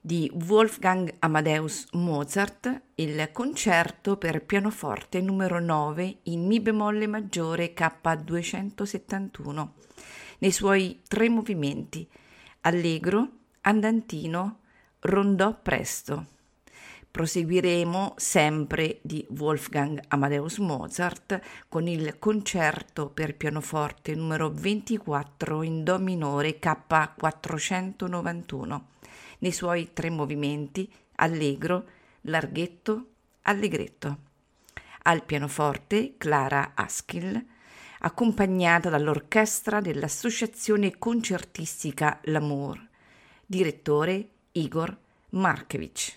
di Wolfgang Amadeus Mozart il concerto per pianoforte numero 9 in Mi bemolle maggiore K271 nei suoi tre movimenti allegro, andantino, rondò presto. Proseguiremo sempre di Wolfgang Amadeus Mozart con il concerto per pianoforte numero 24 in Do minore K491 nei suoi tre movimenti allegro, larghetto, allegretto. Al pianoforte Clara Askill, accompagnata dall'orchestra dell'Associazione Concertistica L'Amour, direttore Igor Markevich.